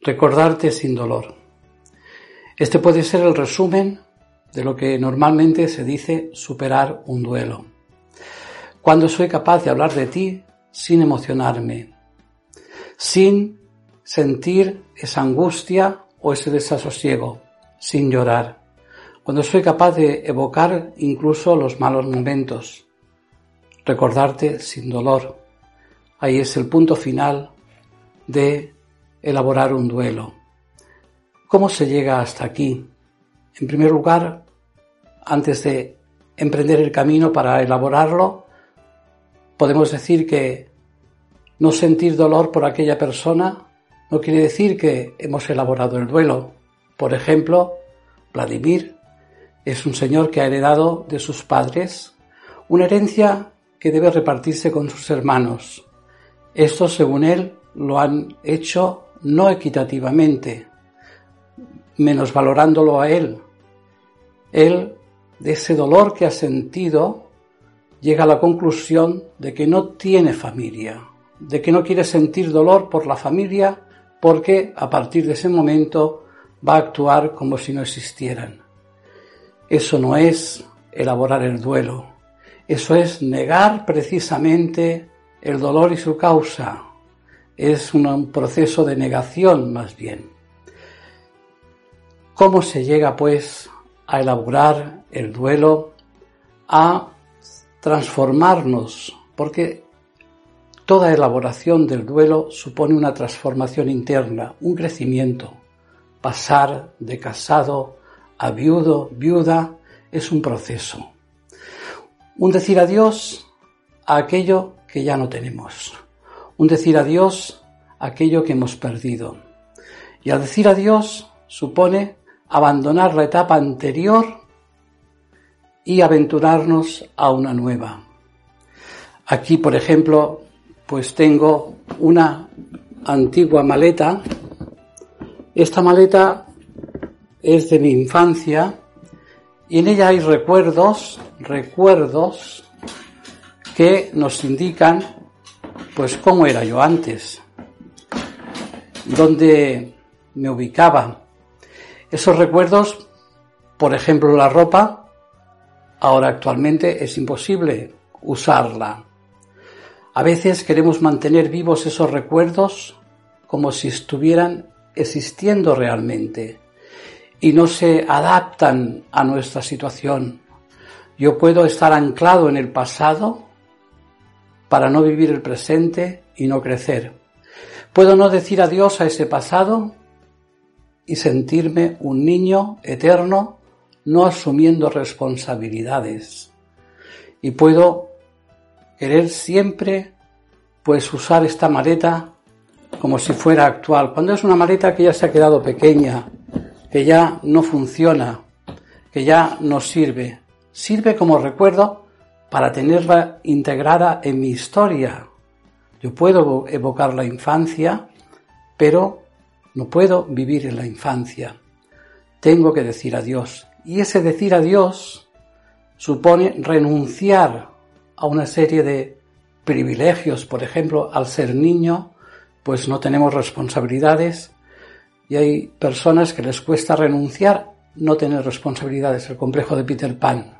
Recordarte sin dolor. Este puede ser el resumen de lo que normalmente se dice superar un duelo. Cuando soy capaz de hablar de ti sin emocionarme, sin sentir esa angustia o ese desasosiego, sin llorar, cuando soy capaz de evocar incluso los malos momentos, recordarte sin dolor. Ahí es el punto final de elaborar un duelo. ¿Cómo se llega hasta aquí? En primer lugar, antes de emprender el camino para elaborarlo, podemos decir que no sentir dolor por aquella persona no quiere decir que hemos elaborado el duelo. Por ejemplo, Vladimir es un señor que ha heredado de sus padres una herencia que debe repartirse con sus hermanos. Estos, según él, lo han hecho no equitativamente, menos valorándolo a él. Él, de ese dolor que ha sentido, llega a la conclusión de que no tiene familia, de que no quiere sentir dolor por la familia porque a partir de ese momento va a actuar como si no existieran. Eso no es elaborar el duelo, eso es negar precisamente el dolor y su causa. Es un proceso de negación más bien. ¿Cómo se llega pues a elaborar el duelo, a transformarnos? Porque toda elaboración del duelo supone una transformación interna, un crecimiento. Pasar de casado a viudo, viuda, es un proceso. Un decir adiós a aquello que ya no tenemos. Un decir adiós a aquello que hemos perdido. Y al decir adiós supone abandonar la etapa anterior y aventurarnos a una nueva. Aquí, por ejemplo, pues tengo una antigua maleta esta maleta es de mi infancia y en ella hay recuerdos, recuerdos que nos indican pues cómo era yo antes, dónde me ubicaba. Esos recuerdos, por ejemplo, la ropa, ahora actualmente es imposible usarla. A veces queremos mantener vivos esos recuerdos como si estuvieran existiendo realmente y no se adaptan a nuestra situación. Yo puedo estar anclado en el pasado para no vivir el presente y no crecer. Puedo no decir adiós a ese pasado y sentirme un niño eterno no asumiendo responsabilidades. Y puedo querer siempre pues usar esta maleta como si fuera actual, cuando es una maleta que ya se ha quedado pequeña, que ya no funciona, que ya no sirve. Sirve como recuerdo para tenerla integrada en mi historia. Yo puedo evocar la infancia, pero no puedo vivir en la infancia. Tengo que decir adiós. Y ese decir adiós supone renunciar a una serie de privilegios, por ejemplo, al ser niño, pues no tenemos responsabilidades y hay personas que les cuesta renunciar, no tener responsabilidades, el complejo de Peter Pan.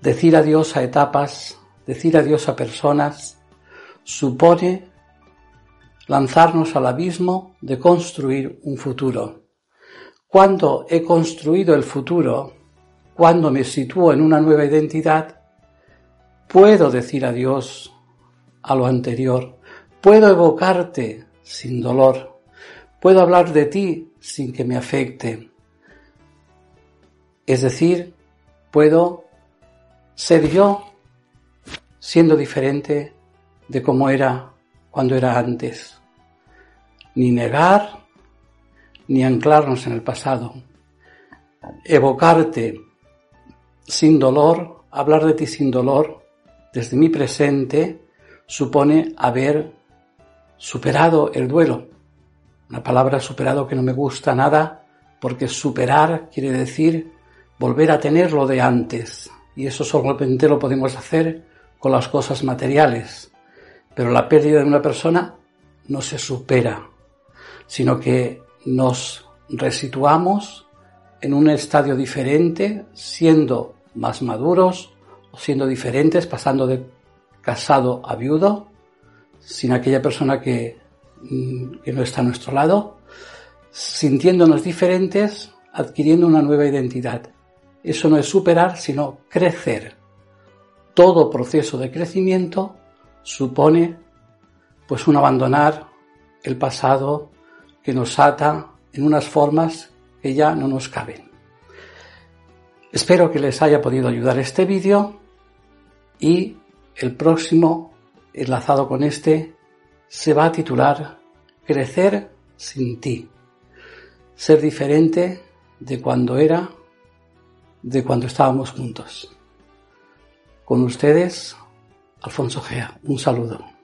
Decir adiós a etapas, decir adiós a personas, supone lanzarnos al abismo de construir un futuro. Cuando he construido el futuro, cuando me sitúo en una nueva identidad, puedo decir adiós a lo anterior Puedo evocarte sin dolor. Puedo hablar de ti sin que me afecte. Es decir, puedo ser yo siendo diferente de cómo era cuando era antes. Ni negar, ni anclarnos en el pasado. Evocarte sin dolor, hablar de ti sin dolor, desde mi presente, supone haber superado el duelo. Una palabra superado que no me gusta nada, porque superar quiere decir volver a tener lo de antes. Y eso solamente lo podemos hacer con las cosas materiales. Pero la pérdida de una persona no se supera, sino que nos resituamos en un estadio diferente, siendo más maduros o siendo diferentes, pasando de casado a viudo, sin aquella persona que, mm, que no está a nuestro lado, sintiéndonos diferentes, adquiriendo una nueva identidad. Eso no es superar, sino crecer. Todo proceso de crecimiento supone pues un abandonar el pasado que nos ata en unas formas que ya no nos caben. Espero que les haya podido ayudar este vídeo y el próximo, enlazado con este, se va a titular Crecer sin ti. Ser diferente de cuando era, de cuando estábamos juntos. Con ustedes, Alfonso Gea. Un saludo.